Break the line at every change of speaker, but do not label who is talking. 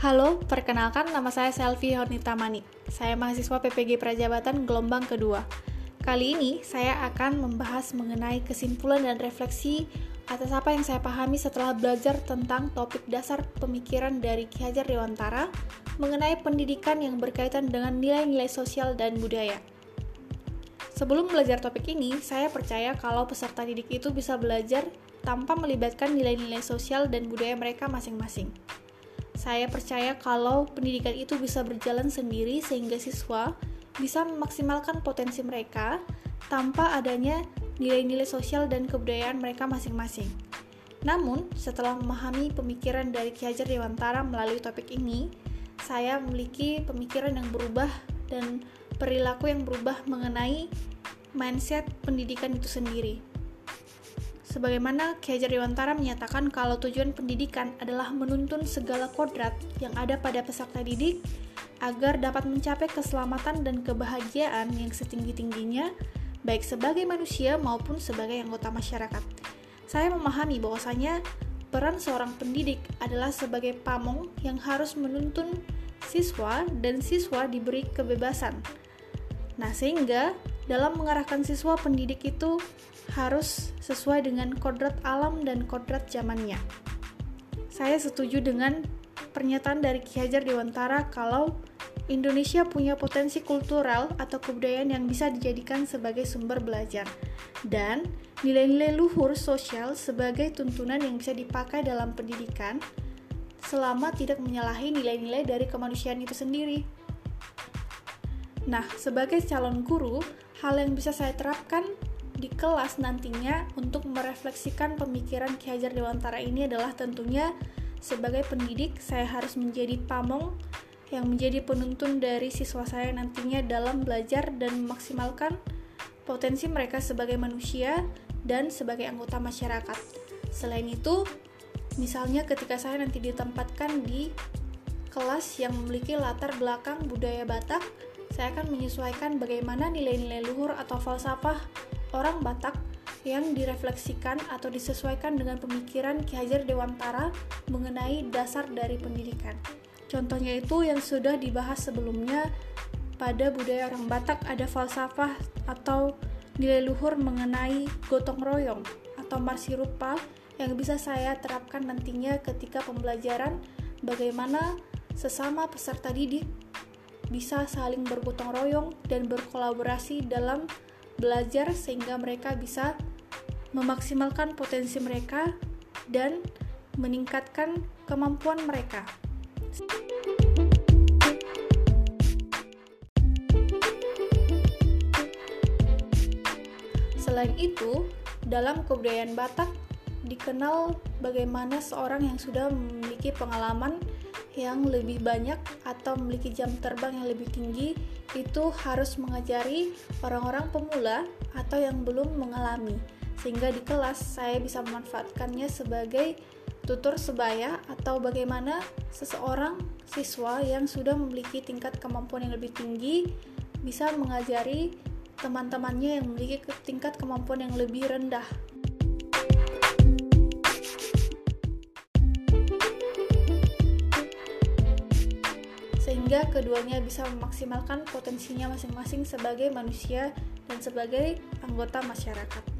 Halo, perkenalkan nama saya Selvi Honita Mani. Saya mahasiswa PPG Prajabatan gelombang kedua. Kali ini saya akan membahas mengenai kesimpulan dan refleksi atas apa yang saya pahami setelah belajar tentang topik dasar pemikiran dari Ki Hajar Dewantara mengenai pendidikan yang berkaitan dengan nilai-nilai sosial dan budaya. Sebelum belajar topik ini, saya percaya kalau peserta didik itu bisa belajar tanpa melibatkan nilai-nilai sosial dan budaya mereka masing-masing. Saya percaya kalau pendidikan itu bisa berjalan sendiri sehingga siswa bisa memaksimalkan potensi mereka tanpa adanya nilai-nilai sosial dan kebudayaan mereka masing-masing. Namun, setelah memahami pemikiran dari Ki Hajar Dewantara melalui topik ini, saya memiliki pemikiran yang berubah dan perilaku yang berubah mengenai mindset pendidikan itu sendiri. Sebagaimana Ki Hajar Dewantara menyatakan kalau tujuan pendidikan adalah menuntun segala kodrat yang ada pada peserta didik agar dapat mencapai keselamatan dan kebahagiaan yang setinggi-tingginya baik sebagai manusia maupun sebagai anggota masyarakat. Saya memahami bahwasanya peran seorang pendidik adalah sebagai pamong yang harus menuntun siswa dan siswa diberi kebebasan. Nah, sehingga dalam mengarahkan siswa pendidik itu harus sesuai dengan kodrat alam dan kodrat zamannya. Saya setuju dengan pernyataan dari Ki Hajar Dewantara kalau Indonesia punya potensi kultural atau kebudayaan yang bisa dijadikan sebagai sumber belajar dan nilai-nilai luhur sosial sebagai tuntunan yang bisa dipakai dalam pendidikan selama tidak menyalahi nilai-nilai dari kemanusiaan itu sendiri. Nah, sebagai calon guru, hal yang bisa saya terapkan di kelas nantinya untuk merefleksikan pemikiran Ki Hajar Dewantara ini adalah tentunya sebagai pendidik saya harus menjadi pamong yang menjadi penuntun dari siswa saya nantinya dalam belajar dan memaksimalkan potensi mereka sebagai manusia dan sebagai anggota masyarakat. Selain itu, misalnya ketika saya nanti ditempatkan di kelas yang memiliki latar belakang budaya Batak, saya akan menyesuaikan bagaimana nilai-nilai luhur atau falsafah orang Batak yang direfleksikan atau disesuaikan dengan pemikiran Ki Hajar Dewantara mengenai dasar dari pendidikan. Contohnya itu yang sudah dibahas sebelumnya pada budaya orang Batak ada falsafah atau nilai luhur mengenai gotong royong atau marsirupa yang bisa saya terapkan nantinya ketika pembelajaran bagaimana sesama peserta didik bisa saling bergotong royong dan berkolaborasi dalam belajar sehingga mereka bisa memaksimalkan potensi mereka dan meningkatkan kemampuan mereka. Selain itu, dalam kebudayaan Batak dikenal bagaimana seorang yang sudah memiliki pengalaman yang lebih banyak atau memiliki jam terbang yang lebih tinggi itu harus mengajari orang-orang pemula atau yang belum mengalami. Sehingga di kelas saya bisa memanfaatkannya sebagai tutur sebaya atau bagaimana seseorang siswa yang sudah memiliki tingkat kemampuan yang lebih tinggi bisa mengajari teman-temannya yang memiliki tingkat kemampuan yang lebih rendah sehingga keduanya bisa memaksimalkan potensinya masing-masing sebagai manusia dan sebagai anggota masyarakat.